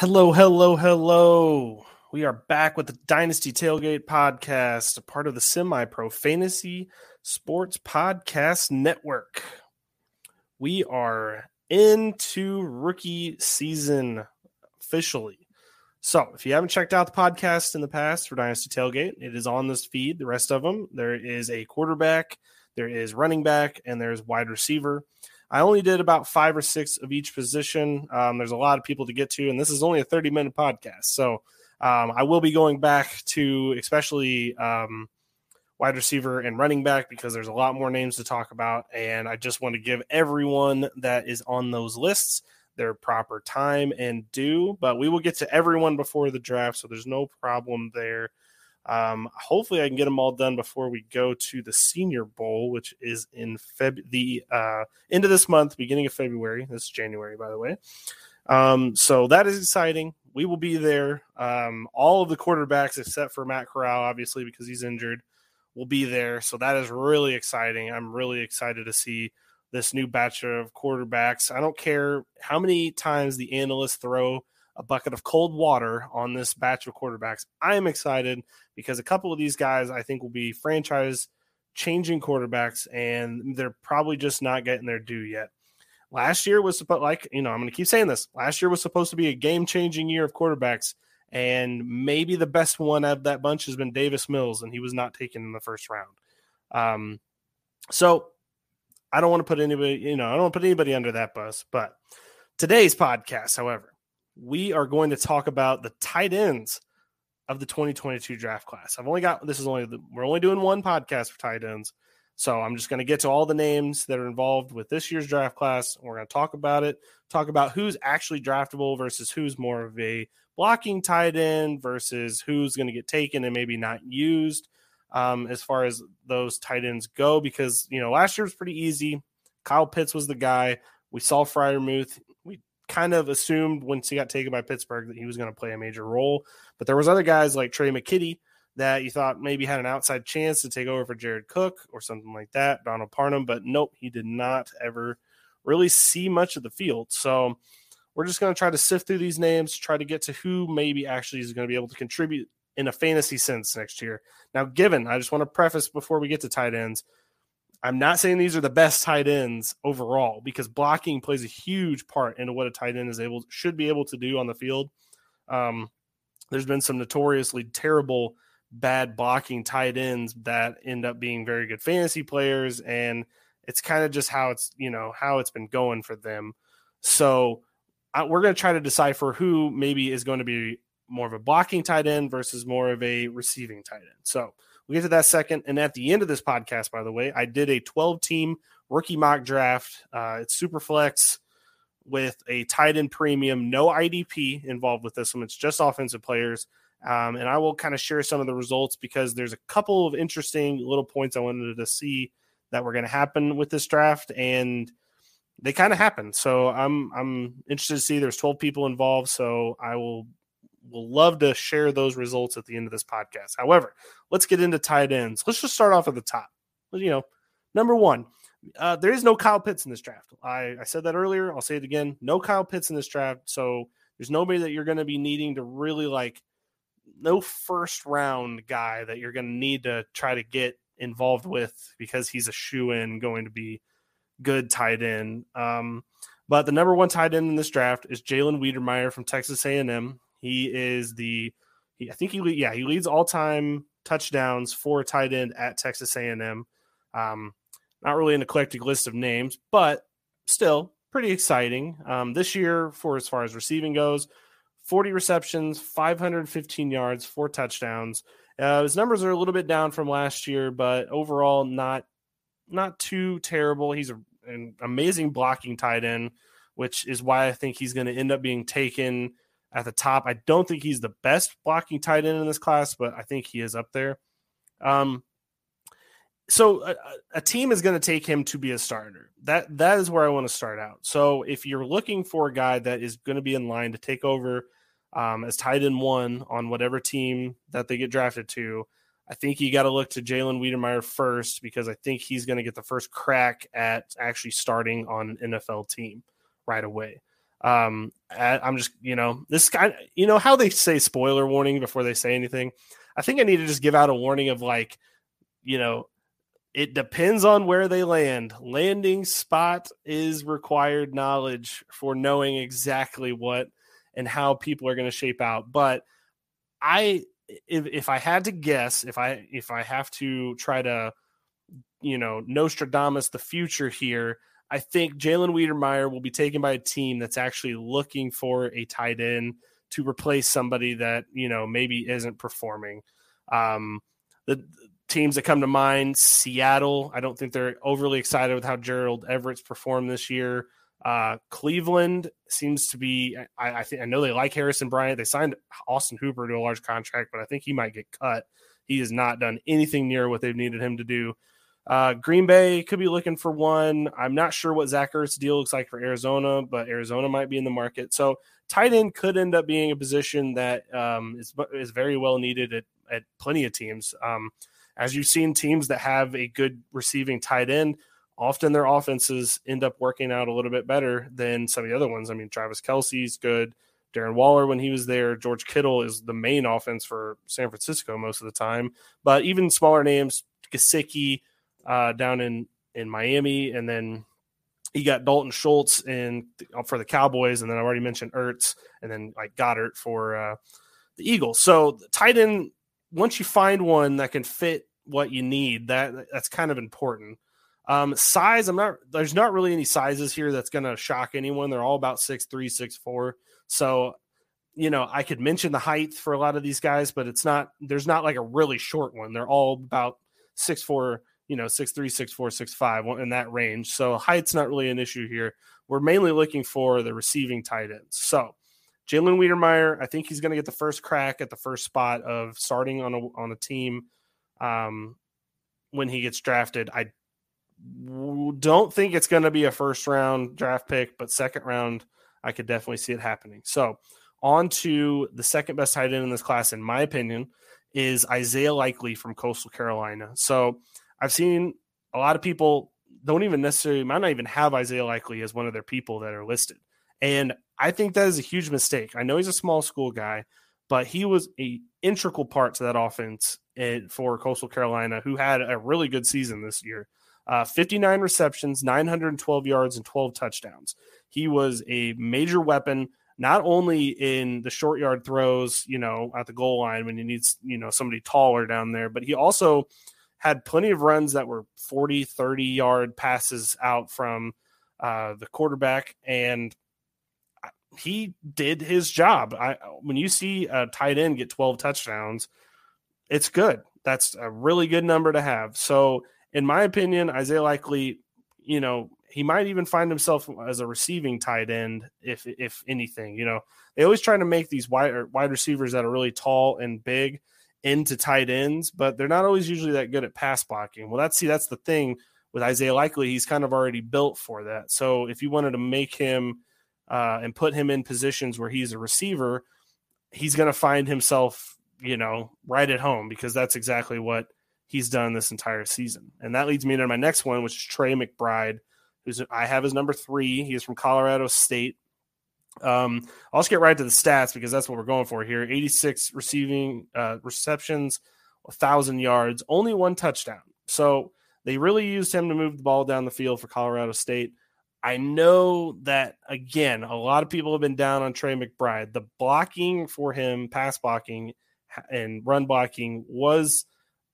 Hello, hello, hello. We are back with the Dynasty Tailgate podcast, a part of the Semi Pro Fantasy Sports Podcast Network. We are into rookie season officially. So, if you haven't checked out the podcast in the past for Dynasty Tailgate, it is on this feed. The rest of them, there is a quarterback, there is running back, and there's wide receiver. I only did about five or six of each position. Um, there's a lot of people to get to, and this is only a 30 minute podcast. So um, I will be going back to especially um, wide receiver and running back because there's a lot more names to talk about. And I just want to give everyone that is on those lists their proper time and due. But we will get to everyone before the draft, so there's no problem there. Um, hopefully, I can get them all done before we go to the Senior Bowl, which is in Feb the uh, end of this month, beginning of February. This is January, by the way. Um, so that is exciting. We will be there. Um, all of the quarterbacks, except for Matt Corral, obviously because he's injured, will be there. So that is really exciting. I'm really excited to see this new batch of quarterbacks. I don't care how many times the analysts throw a bucket of cold water on this batch of quarterbacks. I am excited because a couple of these guys I think will be franchise changing quarterbacks, and they're probably just not getting their due yet. Last year was supposed like you know I'm going to keep saying this. Last year was supposed to be a game changing year of quarterbacks, and maybe the best one of that bunch has been Davis Mills, and he was not taken in the first round. Um, so I don't want to put anybody, you know, I don't want to put anybody under that bus. But today's podcast, however, we are going to talk about the tight ends of the 2022 draft class. I've only got this is only the, we're only doing one podcast for tight ends. So I'm just going to get to all the names that are involved with this year's draft class. We're going to talk about it, talk about who's actually draftable versus who's more of a blocking tight end versus who's going to get taken and maybe not used um, as far as those tight ends go. Because, you know, last year was pretty easy. Kyle Pitts was the guy. We saw Freiermuth kind of assumed once he got taken by Pittsburgh that he was going to play a major role. But there was other guys like Trey McKitty that you thought maybe had an outside chance to take over for Jared Cook or something like that, Donald Parham, but nope, he did not ever really see much of the field. So we're just going to try to sift through these names, try to get to who maybe actually is going to be able to contribute in a fantasy sense next year. Now, given, I just want to preface before we get to tight ends, I'm not saying these are the best tight ends overall because blocking plays a huge part into what a tight end is able should be able to do on the field. Um, there's been some notoriously terrible bad blocking tight ends that end up being very good fantasy players and it's kind of just how it's you know how it's been going for them so I, we're going to try to decipher who maybe is going to be more of a blocking tight end versus more of a receiving tight end. So we'll get to that second. And at the end of this podcast, by the way, I did a 12 team rookie mock draft. Uh, it's super flex with a tight end premium, no IDP involved with this one. It's just offensive players. Um, and I will kind of share some of the results because there's a couple of interesting little points I wanted to see that were going to happen with this draft, and they kind of happened. So I'm I'm interested to see. There's 12 people involved, so I will will love to share those results at the end of this podcast. However, let's get into tight ends. Let's just start off at the top. You know, number one, uh, there is no Kyle Pitts in this draft. I, I said that earlier. I'll say it again. No Kyle Pitts in this draft. So there's nobody that you're going to be needing to really like. No first round guy that you're going to need to try to get involved with because he's a shoe in going to be good tight end. Um, but the number one tight end in this draft is Jalen Wydermyer from Texas A&M. He is the, he, I think he, yeah, he leads all time touchdowns for tight end at Texas A&M. Um, not really an eclectic list of names, but still pretty exciting. Um, this year, for as far as receiving goes, 40 receptions, 515 yards, four touchdowns. Uh, his numbers are a little bit down from last year, but overall not not too terrible. He's a, an amazing blocking tight end, which is why I think he's going to end up being taken at the top. I don't think he's the best blocking tight end in this class, but I think he is up there. Um, so a, a, team is going to take him to be a starter. That that is where I want to start out. So if you're looking for a guy that is going to be in line to take over um, as tight end one on whatever team that they get drafted to, I think you got to look to Jalen Wydermyer first because I think he's going to get the first crack at actually starting on an NFL team right away. Um, I'm just, you know, this guy, you know, how they say spoiler warning before they say anything. I think I need to just give out a warning of like, you know, it depends on where they land. Landing spot is required knowledge for knowing exactly what and how people are going to shape out. But I, if, if I had to guess, if I if I have to try to, you know, Nostradamus the future here, I think Jalen Wydermyer will be taken by a team that's actually looking for a tight end to replace somebody that you know maybe isn't performing. Um, the teams that come to mind, Seattle. I don't think they're overly excited with how Gerald Everett's performed this year. Uh, Cleveland seems to be. I, I think I know they like Harrison Bryant. They signed Austin Hooper to a large contract, but I think he might get cut. He has not done anything near what they've needed him to do. Uh, Green Bay could be looking for one. I'm not sure what Zach Ertz's deal looks like for Arizona, but Arizona might be in the market. So tight end could end up being a position that um, is is very well needed at, at plenty of teams. Um, as you've seen teams that have a good receiving tight end, often their offenses end up working out a little bit better than some of the other ones. I mean, Travis Kelce's good. Darren Waller, when he was there, George Kittle is the main offense for San Francisco most of the time. But even smaller names, Gesicki uh, down in in Miami, and then he got Dalton Schultz in for the Cowboys, and then I already mentioned Ertz, and then like Goedert for uh, the Eagles. So tight end, once you find one that can fit what you need. That that's kind of important. Um, size, I'm not. There's not really any sizes here that's going to shock anyone. They're all about six three, six four. So, you know, I could mention the height for a lot of these guys, but it's not. There's not like a really short one. They're all about six four. You know, six three, six four, six five in that range. So height's not really an issue here. We're mainly looking for the receiving tight ends. So. Jalen Wydermyer, I think he's going to get the first crack at the first spot of starting on a on a team um, when he gets drafted. I don't think it's going to be a first round draft pick, but second round, I could definitely see it happening. So, on to the second best tight end in this class, in my opinion, is Isaiah Likely from Coastal Carolina. So, I've seen a lot of people don't even necessarily might not even have Isaiah Likely as one of their people that are listed. And I think that is a huge mistake. I know he's a small school guy, but he was a integral part to that offense for Coastal Carolina, who had a really good season this year. Uh, 59 receptions, 912 yards, and 12 touchdowns. He was a major weapon, not only in the short yard throws, you know, at the goal line when you need, you know, somebody taller down there, but he also had plenty of runs that were 40, 30 yard passes out from uh, the quarterback. And he did his job. I when you see a tight end get 12 touchdowns, it's good. That's a really good number to have. So, in my opinion, Isaiah Likely, you know, he might even find himself as a receiving tight end, if if anything. You know, they always try to make these wide wide receivers that are really tall and big into tight ends, but they're not always usually that good at pass blocking. Well, that's see, that's the thing with Isaiah Likely. He's kind of already built for that. So if you wanted to make him uh, and put him in positions where he's a receiver, he's going to find himself, you know, right at home because that's exactly what he's done this entire season. And that leads me to my next one, which is Trey McBride, who's I have his number three. He is from Colorado State. Um, I'll just get right to the stats because that's what we're going for here. 86 receiving uh, receptions, 1,000 yards, only one touchdown. So they really used him to move the ball down the field for Colorado State. I know that again, a lot of people have been down on Trey McBride. The blocking for him, pass blocking and run blocking, was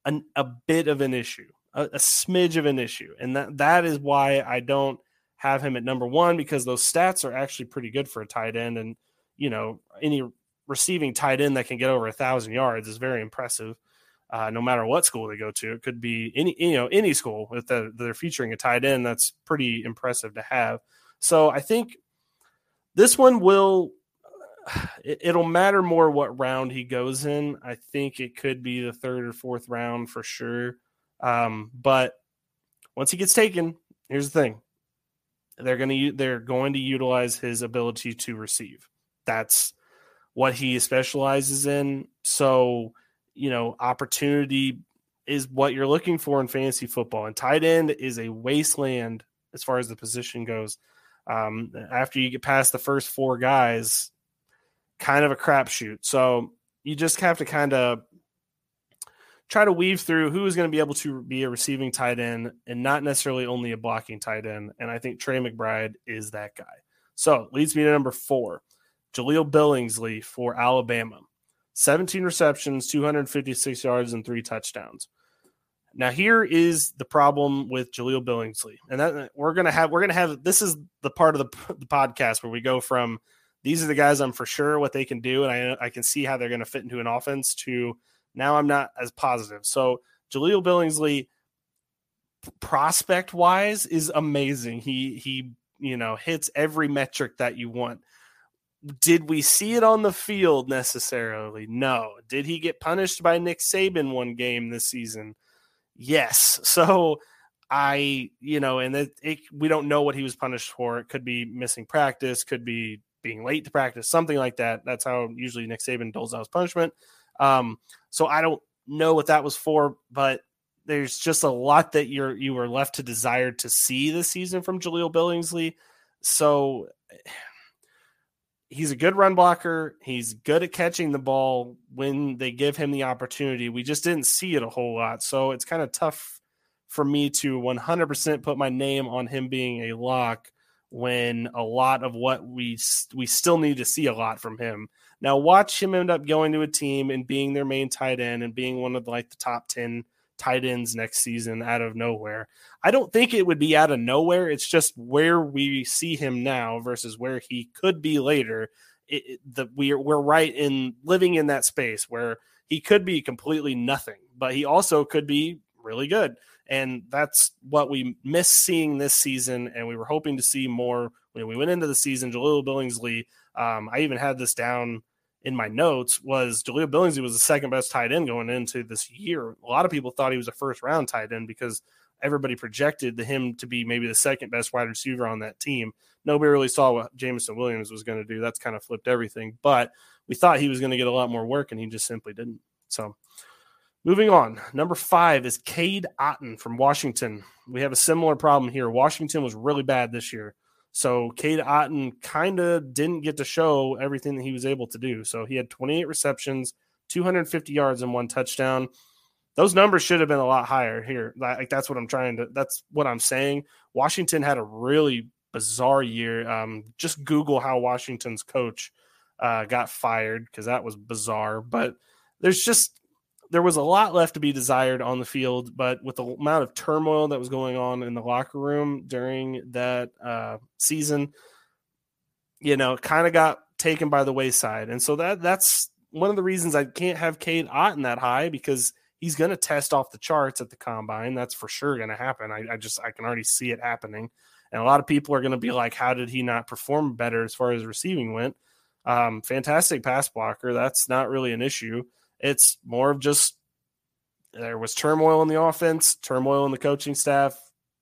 an, a bit of an issue, a, a smidge of an issue, and that that is why I don't have him at number one because those stats are actually pretty good for a tight end, and you know any receiving tight end that can get over a thousand yards is very impressive uh, no matter what school they go to. It could be any you know any school if they're, featuring a tight end. That's pretty impressive to have. So I think this one will. It, will matter more what round he goes in. I think it could be the third or fourth round for sure. Um, but once he gets taken, here's the thing: they're going to they're going to utilize his ability to receive. That's what he specializes in. So you know, opportunity is what you're looking for in fantasy football. And tight end is a wasteland as far as the position goes. Um, after you get past the first four guys, kind of a crapshoot. So you just have to kind of try to weave through who is going to be able to be a receiving tight end and not necessarily only a blocking tight end. And I think Trey McBride is that guy. So leads me to number four, Jahleel Billingsley for Alabama. 17 receptions, 256 yards, and three touchdowns. Now here is the problem with Jahleel Billingsley, and that we're gonna have we're gonna have this is the part of the, the podcast where we go from these are the guys I'm for sure what they can do, and I I can see how they're gonna fit into an offense. To now I'm not as positive. So Jahleel Billingsley, prospect wise, is amazing. He he you know hits every metric that you want. Did we see it on the field necessarily? No. Did he get punished by Nick Saban one game this season? Yes. So I, you know, and it, it, we don't know what he was punished for. It could be missing practice, could be being late to practice, something like that. That's how usually Nick Saban doles out his punishment. Um, so I don't know what that was for, but there's just a lot that you're you were left to desire to see this season from Jahleel Billingsley. So he's a good run blocker. He's good at catching the ball when they give him the opportunity. We just didn't see it a whole lot. So it's kind of tough for me to 100% put my name on him being a lock when a lot of what we we still need to see a lot from him. Now watch him end up going to a team and being their main tight end and being one of the, like the top 10 tight ends next season out of nowhere. I don't think it would be out of nowhere. It's just where we see him now versus where he could be later. It, the, we're we're right in living in that space where he could be completely nothing, but he also could be really good. And that's what we miss seeing this season. And we were hoping to see more when we went into the season. Jahleel Billingsley, um, I even had this down in my notes was Jahleel Billingsley was the second best tight end going into this year. A lot of people thought he was a first round tight end because everybody projected him to be maybe the second best wide receiver on that team. Nobody really saw what Jameson Williams was going to do. That's kind of flipped everything. But we thought he was going to get a lot more work, and he just simply didn't. So moving on. Number five is Cade Otton from Washington. We have a similar problem here. Washington was really bad this year. So Cade Otton kind of didn't get to show everything that he was able to do. So he had 28 receptions, 250 yards, and one touchdown. Those numbers should have been a lot higher here. Like that's what I'm trying to. That's what I'm saying. Washington had a really bizarre year. Um, just Google how Washington's coach uh, got fired because that was bizarre. But there's just there was a lot left to be desired on the field, but with the amount of turmoil that was going on in the locker room during that uh, season, you know, kind of got taken by the wayside. And so that that's one of the reasons I can't have Cade Otton that high because he's going to test off the charts at the combine. That's for sure going to happen. I, I, just I can already see it happening. And a lot of people are going to be like, how did he not perform better as far as receiving went? Um, fantastic pass blocker. That's not really an issue. It's more of just there was turmoil in the offense, turmoil in the coaching staff.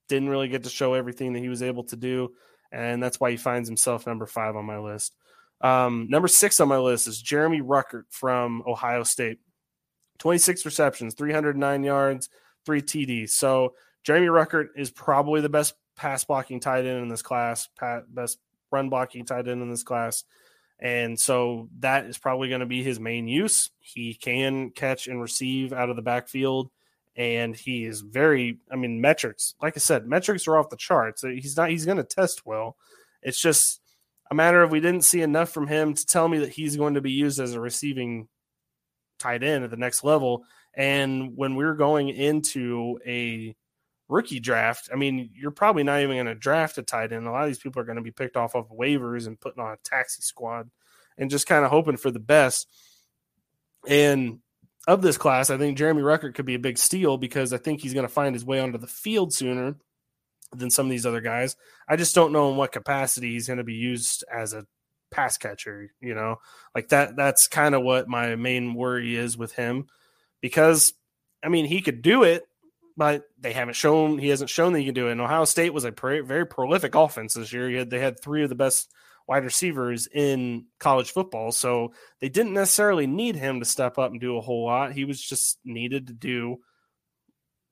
Didn't really get to show everything that he was able to do. And that's why he finds himself number five on my list. Um, number six on my list is Jeremy Ruckert from Ohio State. 26 receptions, 309 yards, three TDs. So Jeremy Ruckert is probably the best pass blocking tight end in this class, best run blocking tight end in this class. And so that is probably going to be his main use. He can catch and receive out of the backfield. And he is very, I mean, metrics, like I said, metrics are off the charts. Uh, he's not, he's going to test well. It's just a matter of we didn't see enough from him to tell me that he's going to be used as a receiving tight end at the next level. And when we are going into a rookie draft, I mean, you're probably not even going to draft a tight end. A lot of these people are going to be picked off of waivers and putting on a taxi squad and just kind of hoping for the best. And of this class, I think Jeremy Ruckert could be a big steal because I think he's going to find his way onto the field sooner than some of these other guys. I just don't know in what capacity he's going to be used as a pass catcher, you know. Like that that's kind of what my main worry is with him because I mean, he could do it, but they haven't shown he hasn't shown that he can do it. And Ohio State was a very prolific offense this year. Had, they had three of the best wide receivers in college football, so they didn't necessarily need him to step up and do a whole lot. He was just needed to do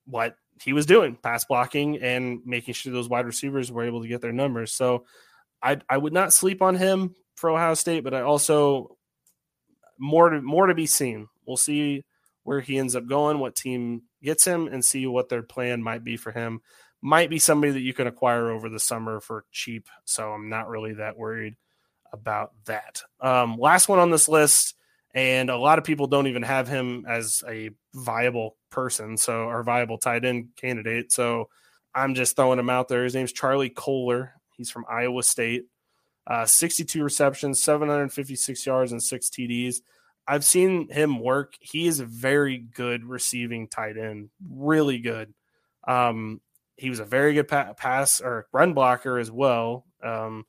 what he was doing pass blocking and making sure those wide receivers were able to get their numbers. So I I would not sleep on him for Ohio State, but I also more to more to be seen. We'll see where he ends up going, what team gets him, and see what their plan might be for him. Might be somebody that you can acquire over the summer for cheap. So I'm not really that worried about that. Um, last one on this list and a lot of people don't even have him as a viable person, so or viable tight end candidate. So I'm just throwing him out there. His name's Charlie Kolar. He's from Iowa State. Uh, 62 receptions, 756 yards, and six TDs. I've seen him work. He is a very good receiving tight end, really good. Um, he was a very good pa- pass or run blocker as well. Um,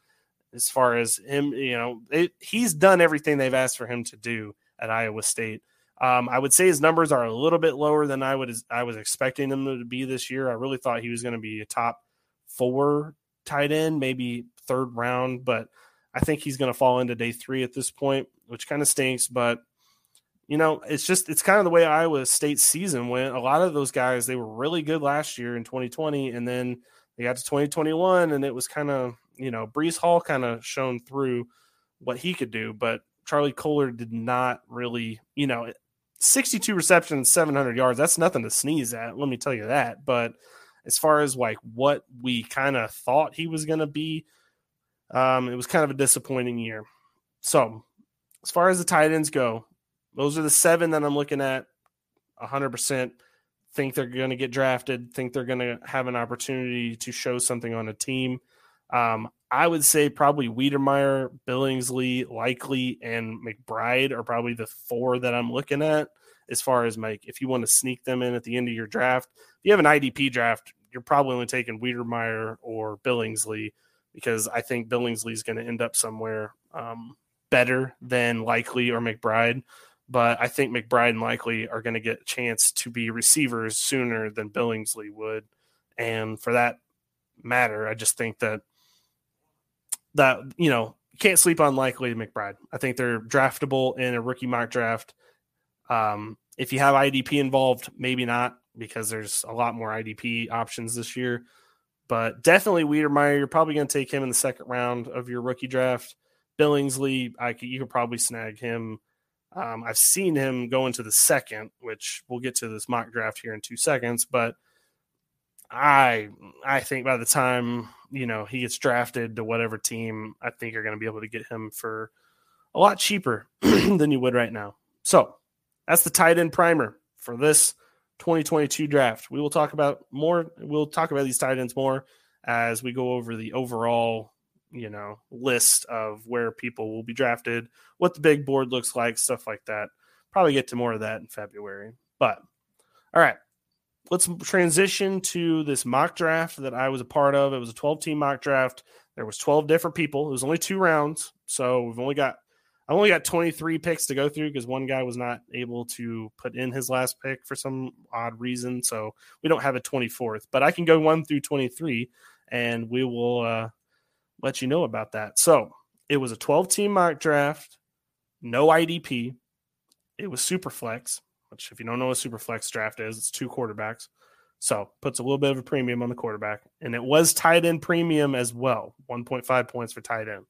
as far as him, you know, it, he's done everything they've asked for him to do at Iowa State. Um, I would say his numbers are a little bit lower than I would I was expecting him to be this year. I really thought he was going to be a top four tight end, maybe third round, but I think he's going to fall into day three at this point, which kind of stinks. But you know, it's just it's kind of the way Iowa State season went. A lot of those guys they were really good last year in 2020, and then they got to 2021, and it was kind of you know, Breece Hall kind of shown through what he could do, but Charlie Kolar did not really, you know, 62 receptions, 700 yards. That's nothing to sneeze at. Let me tell you that. But as far as like what we kind of thought he was going to be, um, it was kind of a disappointing year. So, as far as the tight ends go, those are the seven that I'm looking at 100% think they're going to get drafted, think they're going to have an opportunity to show something on a team. Um, I would say probably Wydermyer, Billingsley, Likely, and McBride are probably the four that I'm looking at as far as Mike. If you want to sneak them in at the end of your draft, if you have an IDP draft, you're probably only taking Wydermyer or Billingsley because I think Billingsley is going to end up somewhere um, better than Likely or McBride. But I think McBride and Likely are going to get a chance to be receivers sooner than Billingsley would. And for that matter, I just think that that you know can't sleep on likely and McBride. I think they're draftable in a rookie mock draft. Um, if you have IDP involved, maybe not because there's a lot more IDP options this year. But definitely Wydermyer, you're probably going to take him in the second round of your rookie draft. Billingsley, I could, you could probably snag him. Um, I've seen him go into the second, which we'll get to this mock draft here in two seconds. But I I think by the time you know he gets drafted to whatever team, I think you're going to be able to get him for a lot cheaper than you would right now. So that's the tight end primer for this 2022 draft. We will talk about more. We'll talk about these tight ends more as we go over the overall you know, list of where people will be drafted, what the big board looks like, stuff like that. Probably get to more of that in February. But all right, let's transition to this mock draft that I was a part of. It was a 12 team mock draft. There was 12 different people. It was only two rounds, so we've only got I only got 23 picks to go through because one guy was not able to put in his last pick for some odd reason. So we don't have a 24th, but I can go 1 through 23 and we will uh, let you know about that. So it was a 12 team mock draft, no IDP. It was super flex, which, if you don't know what super flex draft is, it's two quarterbacks. So puts a little bit of a premium on the quarterback. And it was tight end premium as well 1.5 points for tight end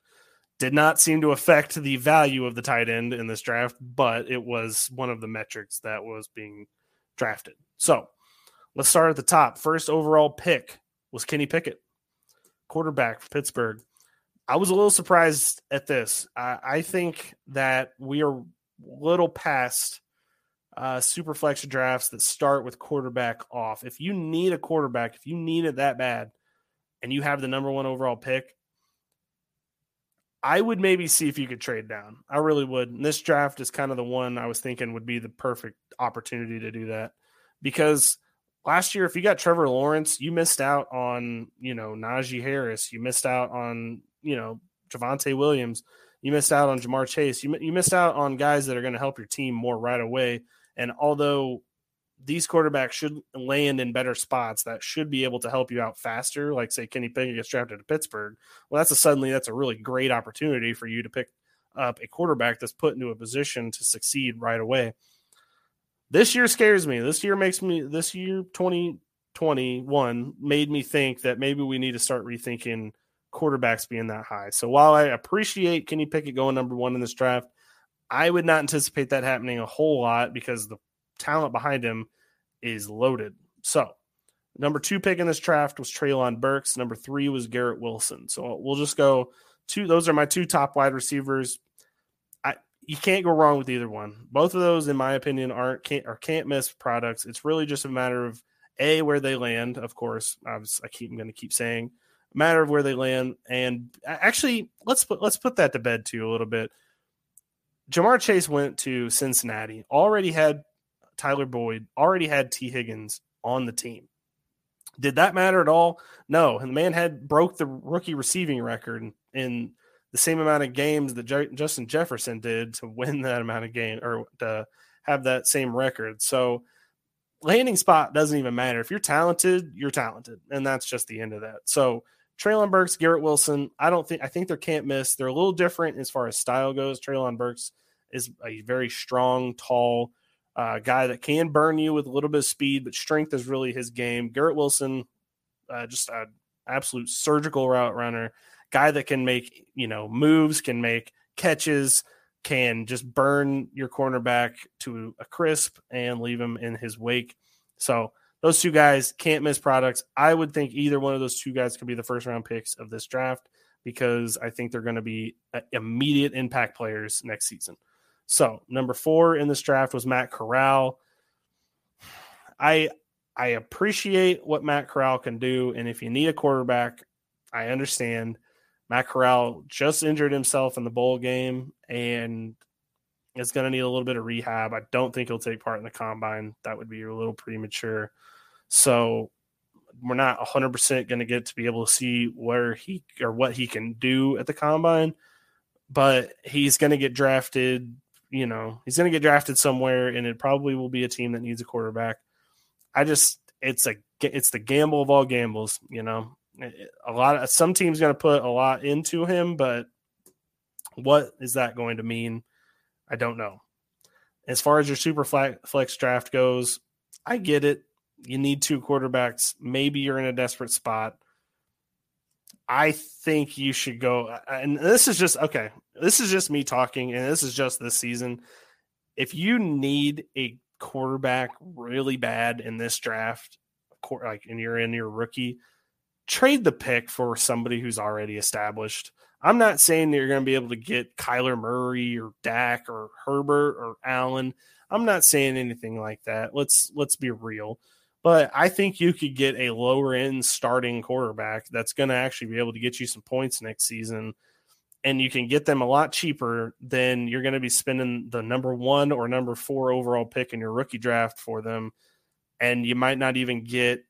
did not seem to affect the value of the tight end in this draft, but it was one of the metrics that was being drafted. So let's start at the top. First overall pick was Kenny Pickett, quarterback for Pittsburgh. I was a little surprised at this. I, I think that we are a little past uh, super flex drafts that start with quarterback off. If you need a quarterback, if you need it that bad, and you have the number one overall pick, I would maybe see if you could trade down. I really would. And this draft is kind of the one I was thinking would be the perfect opportunity to do that because last year, if you got Trevor Lawrence, you missed out on, you know, Najee Harris. You missed out on, you know, Javonte Williams. You missed out on Ja'Marr Chase. You, you missed out on guys that are going to help your team more right away. And although these quarterbacks should land in better spots that should be able to help you out faster. Like say Kenny Pickett gets drafted to Pittsburgh. Well, that's a suddenly that's a really great opportunity for you to pick up a quarterback that's put into a position to succeed right away. This year scares me. This year makes me this year 2021 made me think that maybe we need to start rethinking quarterbacks being that high. So while I appreciate Kenny Pickett going number 1 in this draft, I would not anticipate that happening a whole lot because the talent behind him is loaded. So, number two pick in this draft was Treylon Burks. Number three was Garrett Wilson. So we'll just go two. Those are my two top wide receivers. You can't go wrong with either one. Both of those, in my opinion, aren't can't or can't miss products. It's really just a matter of a where they land. Of course, I, was, I keep I'm going to keep saying matter of where they land. And actually, let's put let's put that to bed too a little bit. Ja'Marr Chase went to Cincinnati. Already had Tyler Boyd, already had Tee Higgins on the team. Did that matter at all? No. And the man had broke the rookie receiving record in the same amount of games that J- Justin Jefferson did to win that amount of game or to have that same record. So landing spot doesn't even matter. If you're talented, you're talented. And that's just the end of that. So Treylon Burks, Garrett Wilson, I don't think I think they can't miss. They're a little different as far as style goes. Treylon Burks is a very strong, tall, uh, guy that can burn you with a little bit of speed, but strength is really his game. Garrett Wilson, uh, just an absolute surgical route runner, guy that can make you know moves, can make catches, can just burn your cornerback to a crisp and leave him in his wake. So those two guys can't miss products. I would think either one of those two guys could be the first round picks of this draft because I think they're going to be uh, immediate impact players next season. So number four in this draft was Matt Corral. I I appreciate what Matt Corral can do, and if you need a quarterback, I understand. Matt Corral just injured himself in the bowl game and is going to need a little bit of rehab. I don't think he'll take part in the combine. That would be a little premature. So we're not 100% going to get to be able to see where he or what he can do at the combine, but he's going to get drafted you know, he's going to get drafted somewhere, and it probably will be a team that needs a quarterback. I just, it's a, it's the gamble of all gambles. You know, a lot of some teams going to put a lot into him, but what is that going to mean? I don't know. As far as your super flex draft goes, I get it. You need two quarterbacks. Maybe you're in a desperate spot. I think you should go. And this is just okay. This is just me talking, and this is just this season. If you need a quarterback really bad in this draft, like, and you're in your rookie, trade the pick for somebody who's already established. I'm not saying that you're going to be able to get Kyler Murray or Dak or Herbert or Allen. I'm not saying anything like that. Let's let's be real. But I think you could get a lower end starting quarterback that's going to actually be able to get you some points next season. And you can get them a lot cheaper than you're going to be spending the number one or number four overall pick in your rookie draft for them. And you might not even get,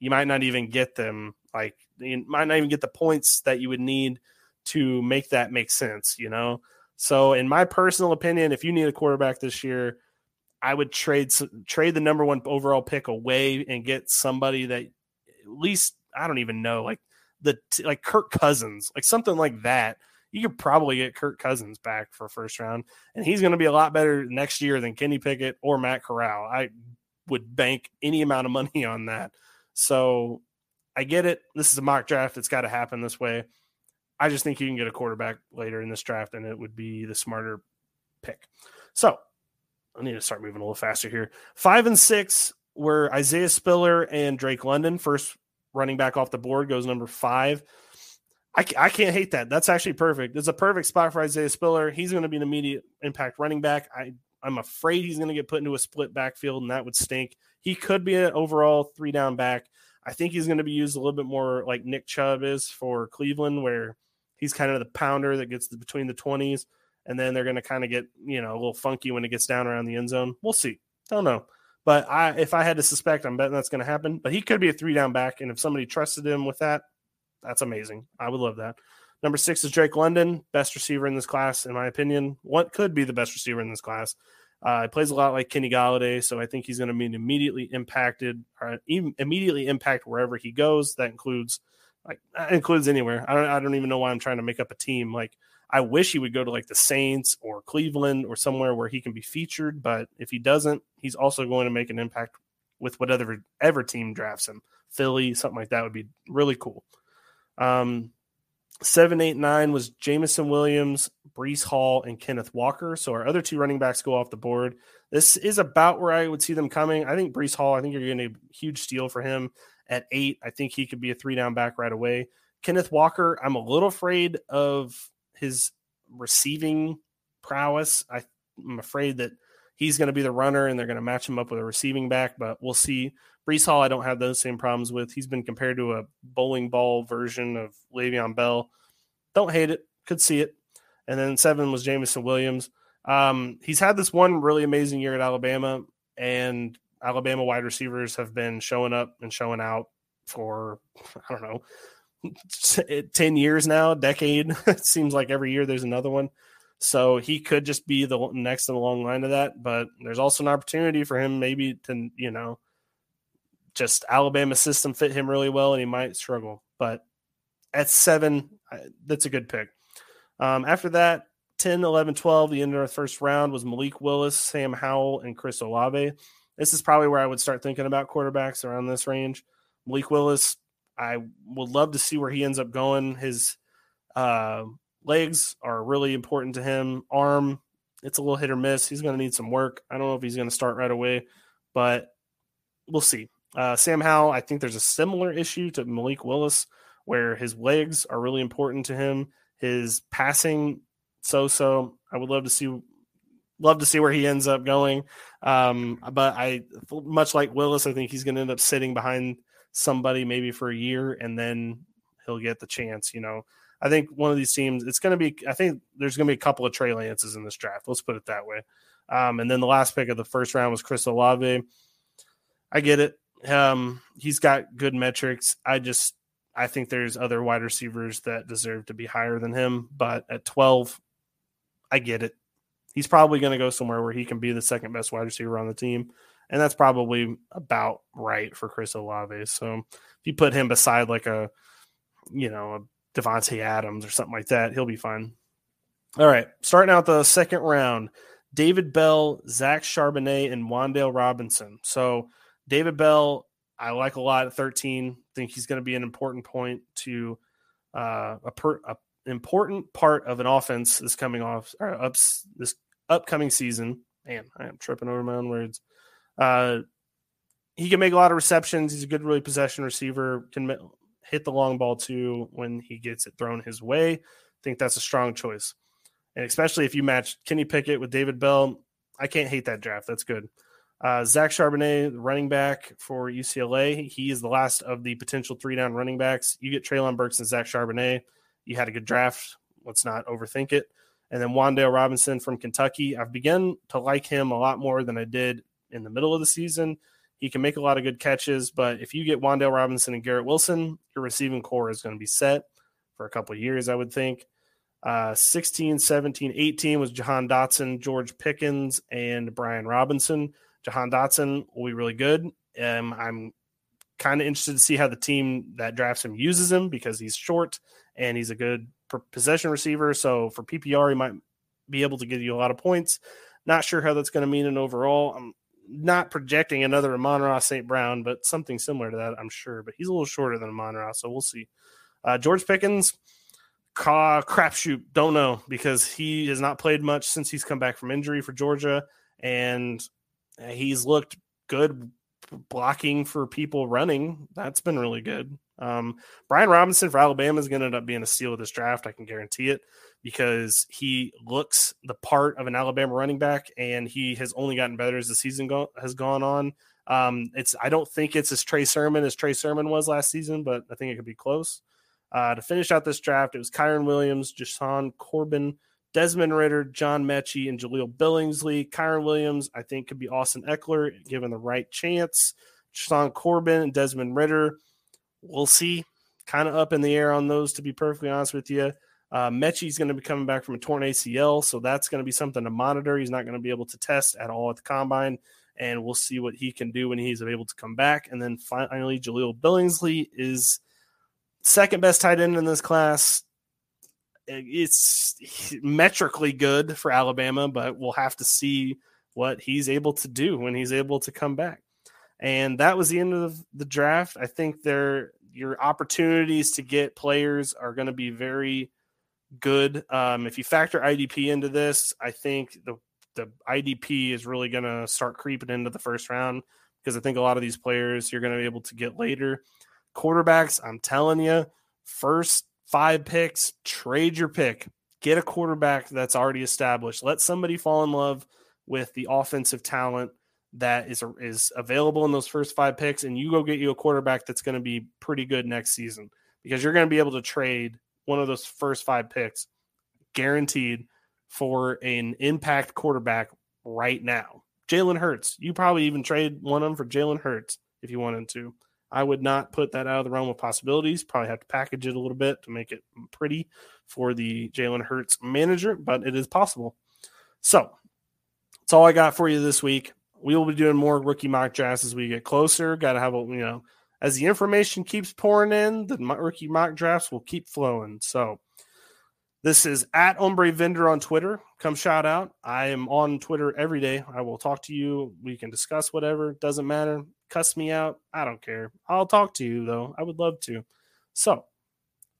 you might not even get them like, you might not even get the points that you would need to make that make sense, you know? So, in my personal opinion, if you need a quarterback this year, I would trade trade the number one overall pick away and get somebody that at least I don't even know, like the like Kirk Cousins, like something like that. You could probably get Kirk Cousins back for first round, and he's going to be a lot better next year than Kenny Pickett or Matt Corral. I would bank any amount of money on that. So I get it. This is a mock draft. It's got to happen this way. I just think you can get a quarterback later in this draft, and it would be the smarter pick. So I need to start moving a little faster here. Five and six were Isaiah Spiller and Drake London. First running back off the board goes number five. I, I can't hate that. That's actually perfect. It's a perfect spot for Isaiah Spiller. He's going to be an immediate impact running back. I, I'm afraid he's going to get put into a split backfield, and that would stink. He could be an overall three down back. I think he's going to be used a little bit more like Nick Chubb is for Cleveland, where he's kind of the pounder that gets the, between the 20s, and then they're going to kind of get, you know, a little funky when it gets down around the end zone. We'll see. Don't know. But I, if I had to suspect, I'm betting that's going to happen. But he could be a three down back, and if somebody trusted him with that, that's amazing. I would love that. Number six is Drake London, best receiver in this class, in my opinion. What could be the best receiver in this class? Uh, he plays a lot like Kenny Golladay, so I think he's going to be immediately impacted or immediately impact wherever he goes. That includes like that includes anywhere. I don't I don't even know why I'm trying to make up a team. Like I wish he would go to like the Saints or Cleveland or somewhere where he can be featured, but if he doesn't, he's also going to make an impact with whatever ever team drafts him. Philly, something like that would be really cool. Um, seven, eight, nine was Jameson Williams, Breece Hall, and Kenneth Walker. So our other two running backs go off the board. This is about where I would see them coming. I think Breece Hall, I think you're getting a huge steal for him at eight. I think he could be a three down back right away. Kenneth Walker, I'm a little afraid of his receiving prowess. I, am afraid that he's going to be the runner and they're going to match him up with a receiving back, but we'll see. Breece Hall, I don't have those same problems with. He's been compared to a bowling ball version of Le'Veon Bell. Don't hate it. Could see it. And then seven was Jameson Williams. Um, he's had this one really amazing year at Alabama, and Alabama wide receivers have been showing up and showing out for I don't know 10 years now, decade. it seems like every year there's another one. So he could just be the next in the long line of that, but there's also an opportunity for him maybe to, you know, just Alabama system fit him really well and he might struggle. But at seven, that's a good pick. Um, after that, 10, 11, 12, the end of the first round was Malik Willis, Sam Howell, and Chris Olave. This is probably where I would start thinking about quarterbacks around this range. Malik Willis, I would love to see where he ends up going. His uh, legs are really important to him. Arm, it's a little hit or miss. He's going to need some work. I don't know if he's going to start right away, but we'll see. Uh, Sam Howell, I think there's a similar issue to Malik Willis where his legs are really important to him. His passing, so so. I would love to see love to see where he ends up going. Um, but I much like Willis, I think he's going to end up sitting behind somebody maybe for a year and then he'll get the chance. You know, I think one of these teams, it's going to be, I think there's going to be a couple of Trey Lances in this draft. Let's put it that way. Um, and then the last pick of the first round was Chris Olave. I get it. Um, he's got good metrics. I just, I think there's other wide receivers that deserve to be higher than him. But at 12, I get it. He's probably going to go somewhere where he can be the second best wide receiver on the team and that's probably about right for Chris Olave. So if you put him beside like a, you know, a Davante Adams or something like that, he'll be fine. All right, starting out the second round, David Bell, Zach Charbonnet, and Wan'Dale Robinson. So David Bell, I like a lot at 13. Think he's going to be an important point to uh, a, per, a important part of an offense this coming off or ups this upcoming season. Man, I am tripping over my own words. Uh, he can make a lot of receptions. He's a good, really possession receiver. Can hit the long ball too when he gets it thrown his way. I think that's a strong choice, and especially if you match Kenny Pickett with David Bell, I can't hate that draft. That's good. Uh, Zach Charbonnet, running back for UCLA, he is the last of the potential three down running backs. You get Treylon Burks and Zach Charbonnet. You had a good draft. Let's not overthink it. And then Wan'Dale Robinson from Kentucky. I've begun to like him a lot more than I did in the middle of the season. He can make a lot of good catches, but if you get Wan'Dale Robinson and Garrett Wilson, your receiving corps is going to be set for a couple years, I would think. Uh, 16, 17, 18 was Jahan Dotson, George Pickens, and Brian Robinson. Jahan Dotson will be really good. Um, I'm kind of interested to see how the team that drafts him uses him because he's short and he's a good possession receiver. So for PPR, he might be able to give you a lot of points. Not sure how that's going to mean in overall. I'm not projecting another Amon-Ra St. Brown, but something similar to that, I'm sure. But he's a little shorter than Amon-Ra, so we'll see. Uh, George Pickens, ca- crapshoot, don't know because he has not played much since he's come back from injury for Georgia, and he's looked good blocking for people running. That's been really good. Um, Brian Robinson for Alabama is going to end up being a steal of this draft. I can guarantee it because he looks the part of an Alabama running back, and he has only gotten better as the season go- has gone on. Um, it's I don't think it's as Trey Sermon as Trey Sermon was last season, but I think it could be close. Uh, to finish out this draft, it was Kyren Williams, Jashaun Corbin, Desmond Ridder, John Metchie, and Jahleel Billingsley. Kyren Williams, I think, could be Austin Ekeler given the right chance. Sean Corbin and Desmond Ridder. we'll see. Kind of up in the air on those, to be perfectly honest with you. Uh, Metchie's going to be coming back from a torn ACL, so that's going to be something to monitor. He's not going to be able to test at all at the combine, and we'll see what he can do when he's able to come back. And then finally, Jahleel Billingsley is second best tight end in this class. It's metrically good for Alabama, but we'll have to see what he's able to do when he's able to come back. And that was the end of the draft. I think there your opportunities to get players are going to be very good. Um, if you factor IDP into this, I think the the IDP is really going to start creeping into the first round because I think a lot of these players you're going to be able to get later. Quarterbacks, I'm telling you, first five picks, trade your pick. Get a quarterback that's already established. Let somebody fall in love with the offensive talent that is is available in those first five picks, and you go get you a quarterback that's going to be pretty good next season because you're going to be able to trade one of those first five picks guaranteed for an impact quarterback right now. Jalen Hurts, you probably even trade one of them for Jalen Hurts if you wanted to. I would not put that out of the realm of possibilities. Probably have to package it a little bit to make it pretty for the Jalen Hurts manager, but it is possible. So that's all I got for you this week we will be doing more rookie mock drafts as we get closer. Got to have a you know as the information keeps pouring in, the rookie mock drafts will keep flowing. So this is at Hombre Vender on Twitter. Come shout out. I am on Twitter every day. I will talk to you. We can discuss whatever. Doesn't matter. Cuss me out. I don't care. I'll talk to you though. I would love to. So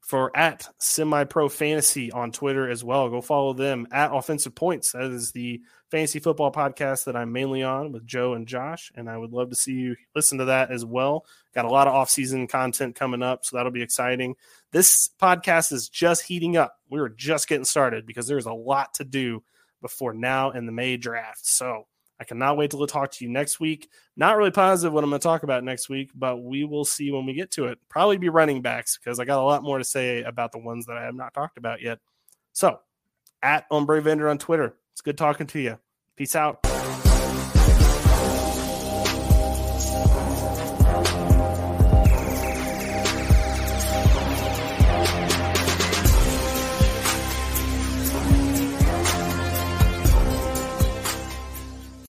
for at semi pro fantasy on Twitter as well. Go follow them at offensive points. That is the fantasy football podcast that I'm mainly on with Joe and Josh. And I would love to see you listen to that as well. Got a lot of off-season content coming up, so that'll be exciting. This podcast is just heating up. We were just getting started because there's a lot to do before now and the May draft. So I cannot wait to talk to you next week. Not really positive what I'm going to talk about next week, but we will see when we get to it. Probably be running backs because I got a lot more to say about the ones that I have not talked about yet. So, at Hombre Vender on Twitter. It's good talking to you. Peace out.